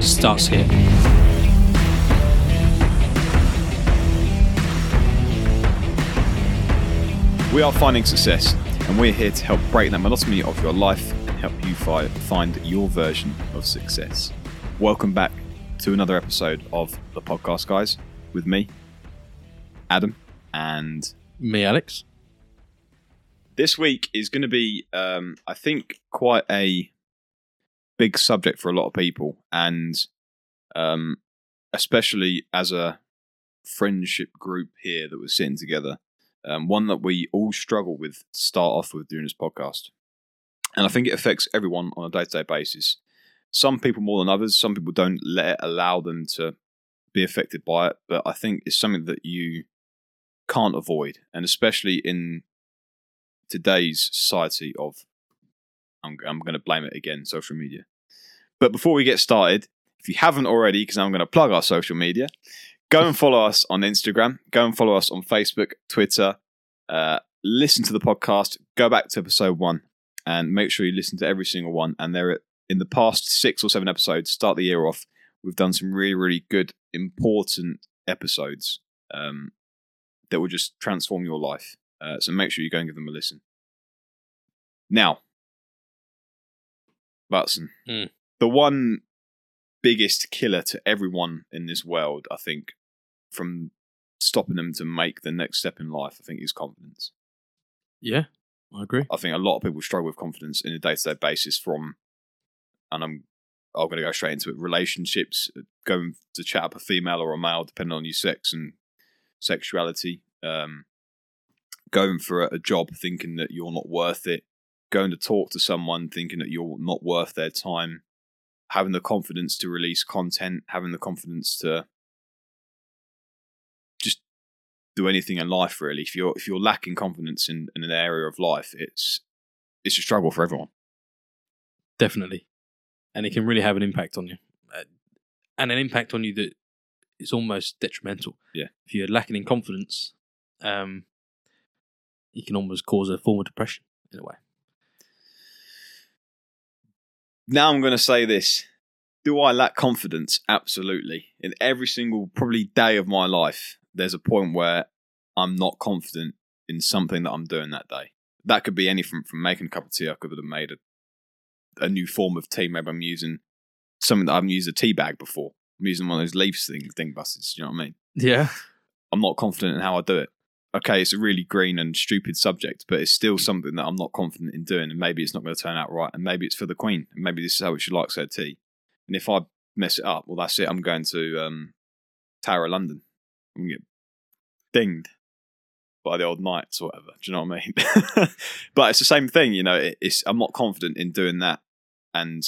starts here. We are finding success, and we're here to help break that monotony of your life and help you fi- find your version of success. Welcome back to another episode of the podcast, guys, with me, Adam, and Me, Alex. this week is going to be, um, I think, quite a big subject for a lot of people, and um, especially as a friendship group here that we're sitting together, um, one that we all struggle with to start off with doing this podcast, and I think it affects everyone on a day-to-day basis. Some people more than others. Some people don't let it allow them to be affected by it, but I think it's something that you can't avoid, and especially in today's society of I'm, I'm going to blame it again social media but before we get started if you haven't already because i'm going to plug our social media go and follow us on instagram go and follow us on facebook twitter uh, listen to the podcast go back to episode one and make sure you listen to every single one and there in the past six or seven episodes start the year off we've done some really really good important episodes um, that will just transform your life uh, so make sure you go and give them a listen. Now, Watson, Hmm. the one biggest killer to everyone in this world, I think, from stopping them to make the next step in life, I think, is confidence. Yeah, I agree. I think a lot of people struggle with confidence in a day to day basis from, and I'm I'm going to go straight into it. Relationships, uh, going to chat up a female or a male, depending on your sex and sexuality. Um, going for a, a job thinking that you're not worth it. Going to talk to someone thinking that you're not worth their time. Having the confidence to release content. Having the confidence to just do anything in life. Really, if you're if you're lacking confidence in, in an area of life, it's it's a struggle for everyone. Definitely. And it can really have an impact on you. Uh, and an impact on you that is almost detrimental. Yeah. If you're lacking in confidence, um, you can almost cause a form of depression in a way. Now I'm going to say this. Do I lack confidence? Absolutely. In every single, probably day of my life, there's a point where I'm not confident in something that I'm doing that day. That could be anything from making a cup of tea. I could have made a, a new form of tea. Maybe I'm using something that I haven't used a tea bag before. I'm using one of those leaves thing, thing buses. You know what I mean? Yeah. I'm not confident in how I do it. Okay, it's a really green and stupid subject, but it's still something that I'm not confident in doing, and maybe it's not going to turn out right, and maybe it's for the Queen, and maybe this is how she likes her tea. And if I mess it up, well, that's it. I'm going to um, Tower of London. I'm going to get dinged by the old knights or whatever. Do you know what I mean? but it's the same thing, you know. It, it's I'm not confident in doing that, and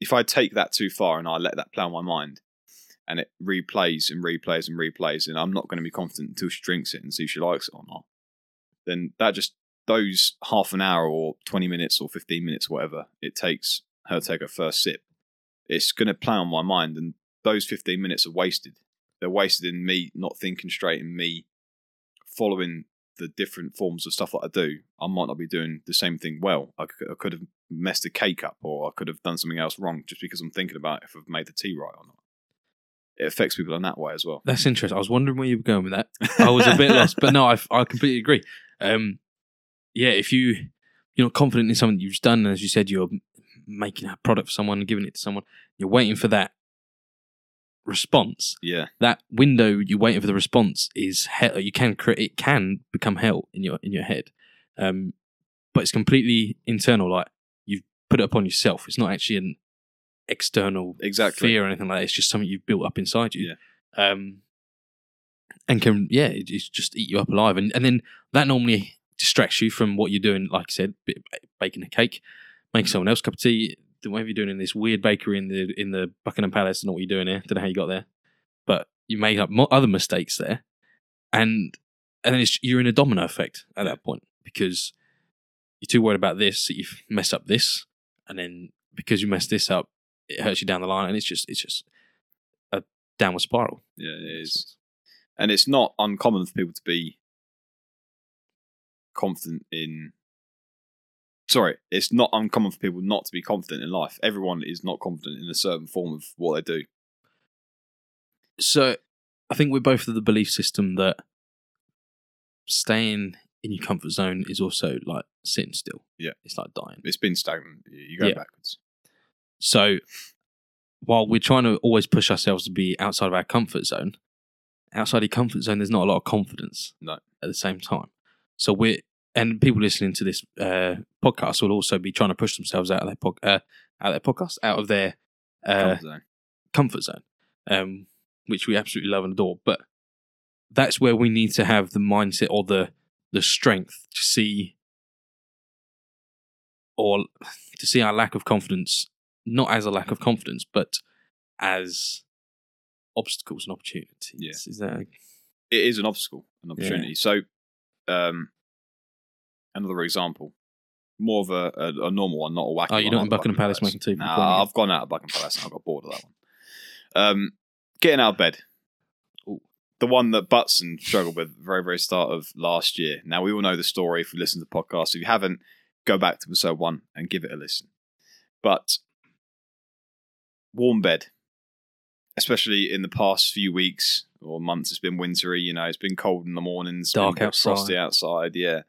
if I take that too far and I let that play on my mind, and it replays and replays and replays, and I'm not going to be confident until she drinks it and see if she likes it or not. Then that just those half an hour or 20 minutes or 15 minutes, whatever it takes her to take her first sip, it's going to play on my mind, and those 15 minutes are wasted. They're wasted in me not thinking straight, in me following the different forms of stuff that I do. I might not be doing the same thing well. I could, I could have messed a cake up, or I could have done something else wrong just because I'm thinking about if I've made the tea right or not it affects people in that way as well. That's interesting. I was wondering where you were going with that. I was a bit lost, but no, I, I completely agree. Um, yeah, if you you're not confident in something you've done, and as you said, you're making a product for someone and giving it to someone, you're waiting for that response. Yeah, That window you're waiting for the response is hell. You can create it can become hell in your in your head, um, but it's completely internal. Like you've put it upon yourself. It's not actually an external exactly. fear or anything like that. It's just something you've built up inside you. Um, and can, yeah, it, it's just eat you up alive. And, and then that normally distracts you from what you're doing. Like I said, baking a cake, making someone else a cup of tea, whatever you're doing in this weird bakery in the in the Buckingham Palace. I don't know what you're doing here. Don't know how you got there, but you made up other mistakes there, and and then it's, you're in a domino effect at that point because you're too worried about this that you've messed up this, and then because you messed this up, it hurts you down the line, and it's just it's just a downward spiral. Yeah, it is. And it's not uncommon for people to be confident in. Sorry, it's not uncommon for people not to be confident in life. Everyone is not confident in a certain form of what they do. So I think we're both of the belief system that staying in your comfort zone is also like sitting still. Yeah. It's like dying. It's been stagnant. You go Yeah. backwards. So while we're trying to always push ourselves to be outside of our comfort zone, outside your comfort zone, there's not a lot of confidence. No. At the same time. So we're and people listening to this uh, podcast will also be trying to push themselves out of their pod, uh, out of their podcast, out of their uh, Comfort zone. comfort zone, um, which we absolutely love and adore. But that's where we need to have the mindset or the the strength to see or to see our lack of confidence not as a lack of confidence, but as obstacles and opportunities. Yeah. Is that It is an obstacle, an opportunity. So, um, another example, more of a, a, a normal one, not a wacky Oh, you're not in Buckingham Palace making tea for Nah, I've gone out of Buckingham Palace and I got bored of that one. Um, getting out of bed. Ooh. The one that Butson struggled with at the very, very start of last year. Now, we all know the story if you listen to the podcast. If you haven't, go back to episode one and give it a listen. But warm bed, especially in the past few weeks or months, it's been wintry. You know, it's been cold in the mornings, Dark outside. frosty outside. Yeah,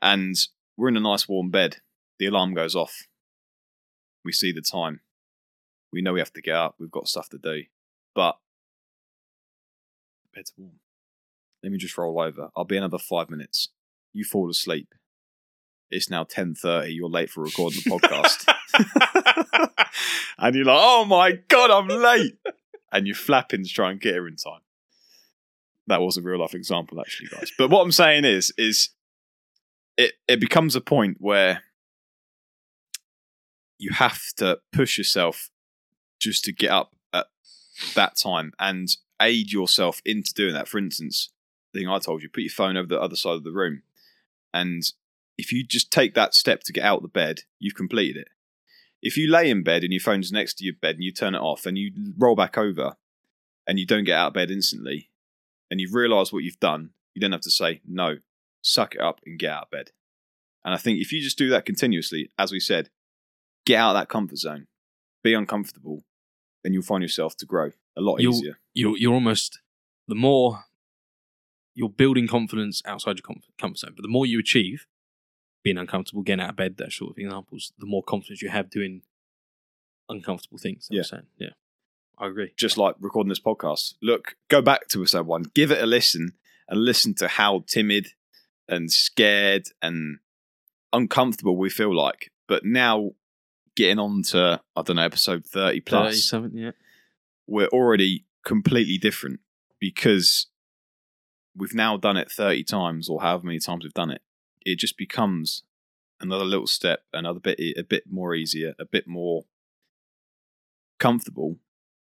and we're in a nice warm bed. The alarm goes off. We see the time. We know we have to get up. We've got stuff to do, but bed's warm. Let me just roll over. I'll be another five minutes. You fall asleep. It's now ten thirty. You're late for recording the podcast, and you're like, "Oh my god, I'm late!" And you're flapping to try and get here in time. That was a real life example, actually, guys. But what I'm saying is, is it it becomes a point where you have to push yourself just to get up at that time and aid yourself into doing that. For instance, the thing I told you, put your phone over the other side of the room. And if you just take that step to get out of the bed, you've completed it. If you lay in bed and your phone's next to your bed and you turn it off and you roll back over and you don't get out of bed instantly and you realize what you've done, you don't have to say, no, suck it up and get out of bed. And I think if you just do that continuously, as we said, get out of that comfort zone, be uncomfortable, then you'll find yourself to grow a lot You'll- easier. you're you're almost the more you're building confidence outside your comfort, comfort zone, but the more you achieve, being uncomfortable, getting out of bed, that sort of examples, the more confidence you have doing uncomfortable things. Yeah. saying, yeah, I agree. just like recording this podcast. Look, go back to episode one, give it a listen, and listen to how timid and scared and uncomfortable we feel like. But now, getting on to, I don't know, episode 30 plus, Thirty-seven, yeah. we're already completely different because we've now done it 30 times or however many times we've done it. It just becomes another little step, another bit, a bit more easier, a bit more comfortable.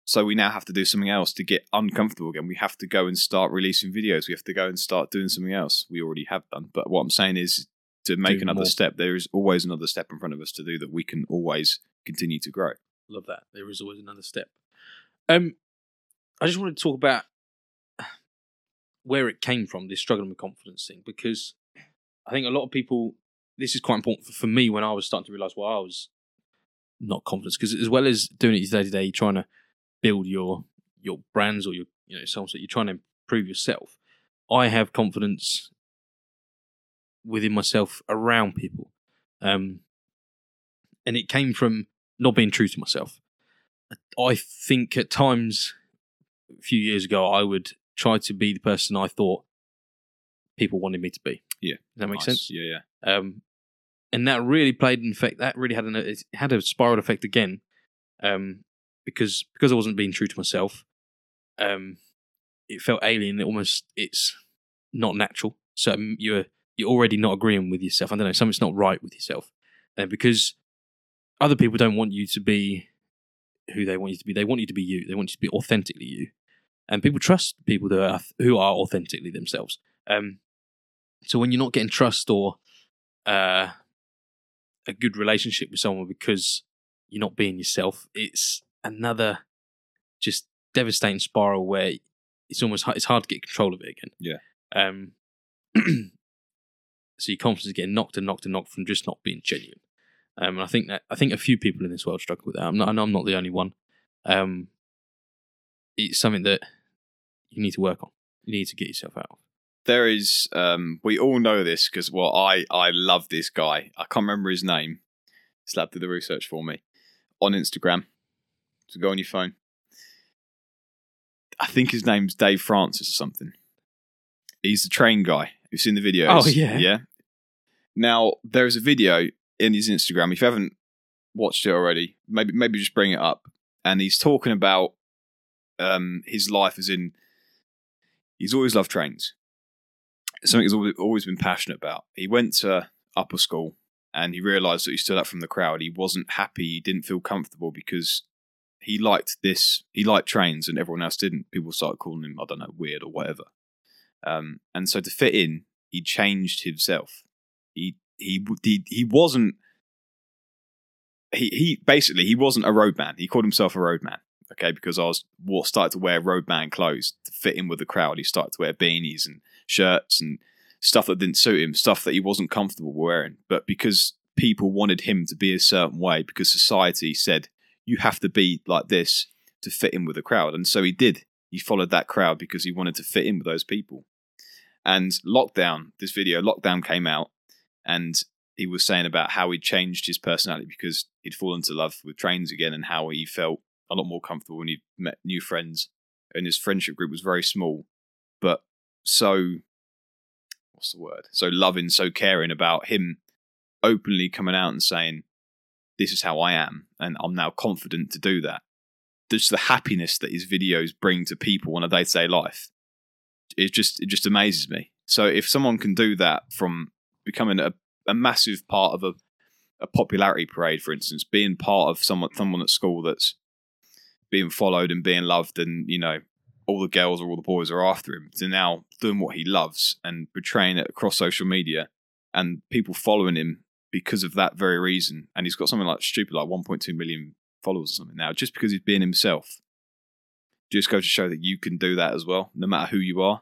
So we now have to do something else to get uncomfortable again. We have to go and start releasing videos. We have to go and start doing something else. We already have done. But what I'm saying is to make Do another more. step, there is always another step in front of us to do that we can always continue to grow. Love that. There is always another step. Um, I just wanted to talk about where it came from, this struggling with confidence thing, because I think a lot of people, this is quite important for, me when I was starting to realize why I was not confident. Because as well as doing it day to day, trying to build your your brands or your you know something, you're trying to improve yourself. I have confidence within myself around people, um, and it came from not being true to myself. I think at times, a few years ago, I would try to be the person I thought people wanted me to be. Yeah. Does that make Nice. sense? Yeah, yeah. Um, and that really played in effect. That really had an it had a spiral effect again, um, because because I wasn't being true to myself. Um, it felt alien. It almost it's not natural. So um, you're you're already not agreeing with yourself. I don't know. Something's not right with yourself, and because other people don't want you to be who they want you to be. They want you to be you. They want you to be authentically you. And people trust people that are, who are authentically themselves. Um, so when you're not getting trust or uh, a good relationship with someone because you're not being yourself, it's another just devastating spiral where it's almost it's hard to get control of it again. Yeah. Um. so your confidence is getting knocked and knocked and knocked from just not being genuine. Um, and I think that I think a few people in this world struggle with that. I'm not, I know I'm not the only one. Um, it's something that you need to work on. You need to get yourself out. of. There is, um, we all know this because, well, I, I love this guy. I can't remember his name. Slap did the research for me on Instagram. So go on your phone. I think his name's Dave Francis or something. He's the train guy. You've seen the videos. Oh, yeah. Yeah. Now, there is a video in his Instagram. If you haven't watched it already, maybe maybe just bring it up. And he's talking about um, his life as in he's always loved trains. Something he's always, been passionate about. He went to upper school and he realised that he stood up from the crowd. He wasn't happy. He didn't feel comfortable because he liked this. He liked trains and everyone else didn't. People started calling him, I don't know, weird or whatever. Um, and so to fit in, he changed himself. He he he, he wasn't. He he basically he wasn't a roadman. He called himself a roadman. Okay, because I was started to wear roadman clothes to fit in with the crowd. He started to wear beanies and shirts and stuff that didn't suit him, stuff that he wasn't comfortable wearing. But because people wanted him to be a certain way, because society said you have to be like this to fit in with the crowd, and so he did. He followed that crowd because he wanted to fit in with those people. And lockdown, this video, lockdown came out, and he was saying about how he changed his personality because he'd fallen to love with trains again, and how he felt a lot more comfortable when he met new friends, and his friendship group was very small, but so what's the word? So loving, so caring about him openly coming out and saying, This is how I am, and I'm now confident to do that. Just the happiness that his videos bring to people on a day to day life. It just it just amazes me. So if someone can do that from becoming a, a massive part of a, a popularity parade, for instance, being part of someone someone at school that's being followed and being loved and, you know, all the girls or all the boys are after him to now doing what he loves and portraying it across social media and people following him because of that very reason. And he's got something like stupid, like 1.2 million followers or something now, just because he's being himself. Just go to show that you can do that as well, no matter who you are.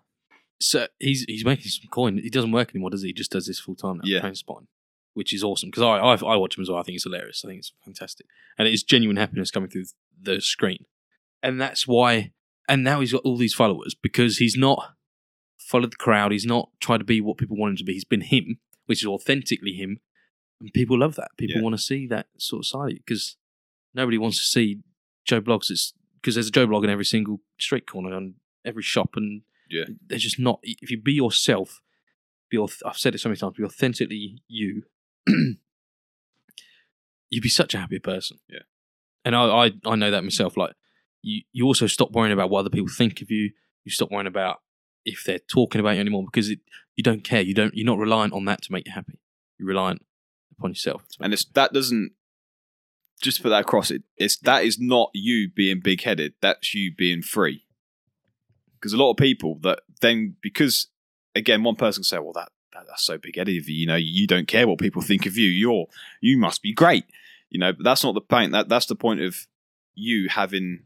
So he's he's making some coin. He doesn't work anymore, does he? He just does this full time now. Yeah. train spotting, which is awesome because I, I I watch him as well. I think it's hilarious. I think it's fantastic, and it is genuine happiness coming through the screen, and that's why. And now he's got all these followers because he's not followed the crowd. He's not tried to be what people want him to be. He's been him, which is authentically him, and people love that. People Yeah. want to see that sort of side because nobody wants to see Joe Bloggs. It's because there's a Joe Blog in every single street corner and every shop, and Yeah. they're just not. If you be yourself, be I've said it so many times. Be authentically you. you'd be such a happier person. Yeah. And I, I, I know that myself. Like you, you also stop worrying about what other people think of you. You stop worrying about if they're talking about you anymore because it, you don't care. You don't. You're not reliant on that to make you happy. You're reliant upon yourself. And it's that doesn't just put that across it. It's that is not you being big headed. That's you being free. Because a lot of people that then because again one person can say, well that, that that's so big headed of you. You know you don't care what people think of you. You're you must be great. You know, but that's not the point. That that's the point of you having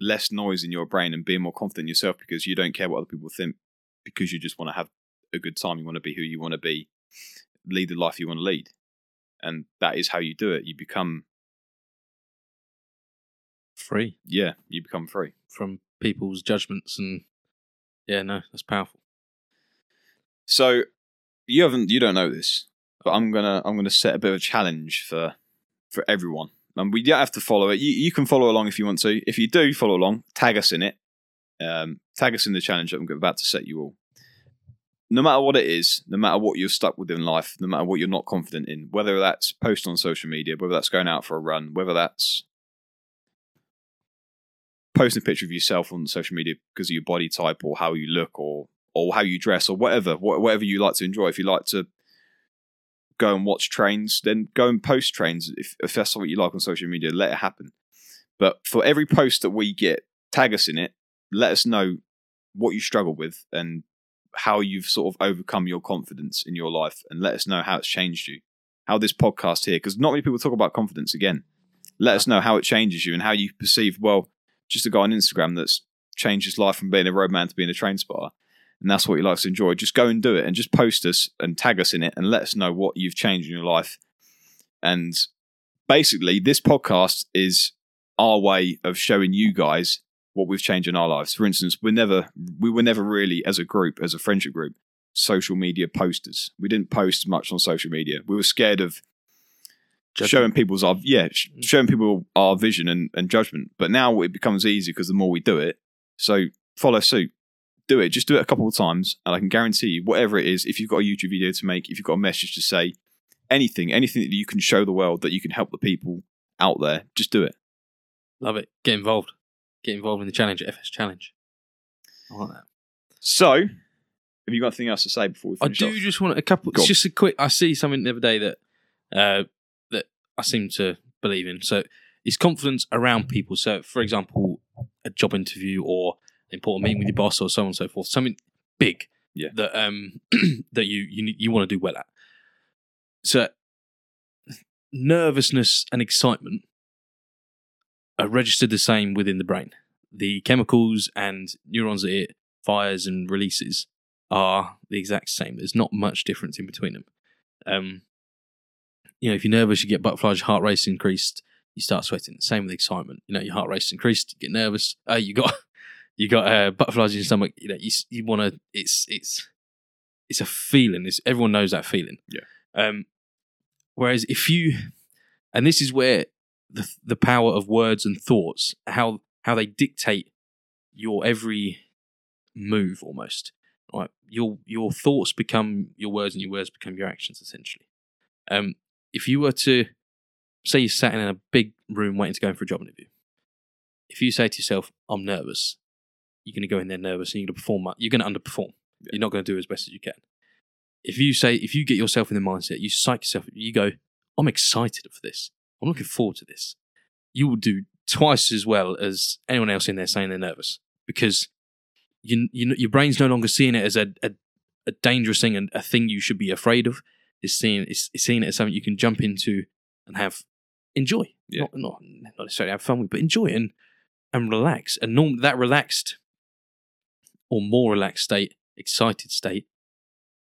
less noise in your brain and being more confident in yourself because you don't care what other people think because you just want to have a good time. You want to be who you want to be, lead the life you want to lead and that is how you do it. You become, free yeah, you become free. from people's judgments and yeah, no, that's powerful. So you haven't, you don't know this, but I'm gonna, I'm gonna set a bit of a challenge for, for everyone. And we don't have to follow it. You, you can follow along if you want to. If you do follow along, tag us in it. Um, tag us in the challenge that I'm about to set you all. No matter what it is, no matter what you're stuck with in life, no matter what you're not confident in, whether that's post on social media, whether that's going out for a run, whether that's posting a picture of yourself on social media because of your body type or how you look or or how you dress or whatever wha- whatever you like to enjoy if you like to go and watch trains, then go and post trains. If, if that's what you like on social media, let it happen. But for every post that we get, tag us in it. Let us know what you struggle with and how you've sort of overcome your confidence in your life, and let us know how it's changed you. How this podcast here, because not many people talk about confidence again. Let us know how it changes you and how you perceive. Well, just a guy on Instagram that's changed his life from being a roadman to being a train spotter and that's what he likes to enjoy, just go and do it and just post us and tag us in it and let us know what you've changed in your life. And basically, this podcast is our way of showing you guys what we've changed in our lives. For instance, we never we were never really as a group, as a friendship group, social media posters. We didn't post much on social media. We were scared of Judgment. showing people's our yeah, Mm. showing people our vision and, and judgment. But now it becomes easy because the more we do it, so follow suit. Do it. Just do it a couple of times, and I can guarantee you, whatever it is, if you've got a YouTube video to make, if you've got a message to say, anything, anything that you can show the world that you can help the people out there, just do it. Love it. Get involved. Get involved in the challenge, FS Challenge. I like that. So, have you got anything else to say before we finish? I do off? just want a couple. Go It's on. just a quick. I see something the other day that uh, that I seem to believe in. So it's confidence around people. So, for example, a job interview or important meeting with your boss or so on and so forth. Something big. Yeah. That um that you you you want to do well at. So nervousness and excitement are registered the same within the brain. The chemicals and neurons that it fires and releases are the exact same. There's not much difference in between them. Um, you know, if you're nervous, you get butterflies, your heart rate increased, you start sweating. Same with excitement. You know, your heart rate's increased, you get nervous. Uh, you got you got uh, butterflies in your stomach. You know, you you want to. It's it's it's a feeling. It's, everyone knows that feeling. Yeah. Um, whereas if you, and this is where the the power of words and thoughts, how how they dictate your every move almost. Right, your your thoughts become your words, and your words become your actions. Essentially, um, if you were to say you're sat in a big room waiting to go in for a job interview, if you say to yourself, "I'm nervous," you're going to go in there nervous, and you're going to perform. You're going to underperform. Yeah. You're not going to do as best as you can. If you say, if you get yourself in the mindset, you psych yourself, you go, "I'm excited for this. I'm looking forward to this." You will do twice as well as anyone else in there saying they're nervous because you, you your brain's no longer seeing it as a, a, a dangerous thing and a thing you should be afraid of. It's seeing it's, it's seeing it as something you can jump into and have enjoy. Yeah. Not, not not necessarily have fun with, but enjoy and and relax. And norm, that relaxed or more relaxed state, excited state,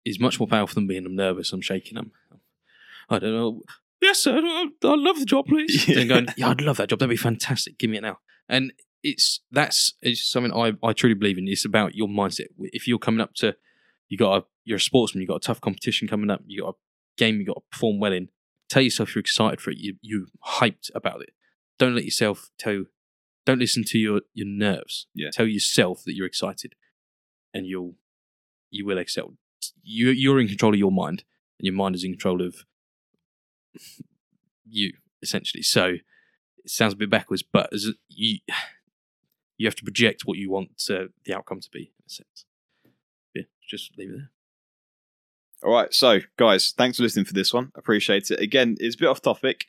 is much more powerful than being nervous. I'm shaking. I'm, I don't know. Yes, sir. I I love the job, please. Yeah. And going, yeah, I'd love that job. That'd be fantastic. Give me it now. And it's that's it's something I, I truly believe in. It's about your mindset. If you're coming up to, you got a, you're a sportsman. You got a tough competition coming up. You got a game you got to perform well in. Tell yourself you're excited for it. You you hyped about it. Don't let yourself tell. Don't listen to your your nerves. Yeah. Tell yourself that you're excited, and you'll you will excel. You you're in control of your mind, and your mind is in control of you essentially. So it sounds a bit backwards, but as you you have to project what you want uh, the outcome to be in a sense. Yeah, just leave it there. All right, so guys, thanks for listening for this one. Appreciate it. Again, it's a bit off topic,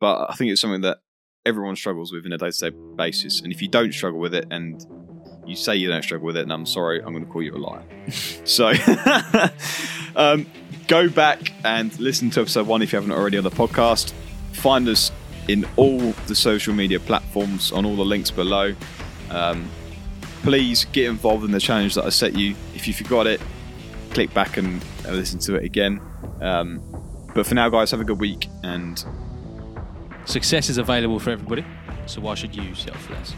but I think it's something that everyone struggles with in a day-to-day basis. And if you don't struggle with it, and you say you don't struggle with it, and I'm sorry, I'm going to call you a liar. so, um, go back and listen to episode one if you haven't already on the podcast. Find us in all the social media platforms on all the links below. Um, please get involved in the challenge that I set you. If you forgot it, click back and listen to it again. Um, but for now, guys, have a good week and Success is available for everybody, so why should you for less?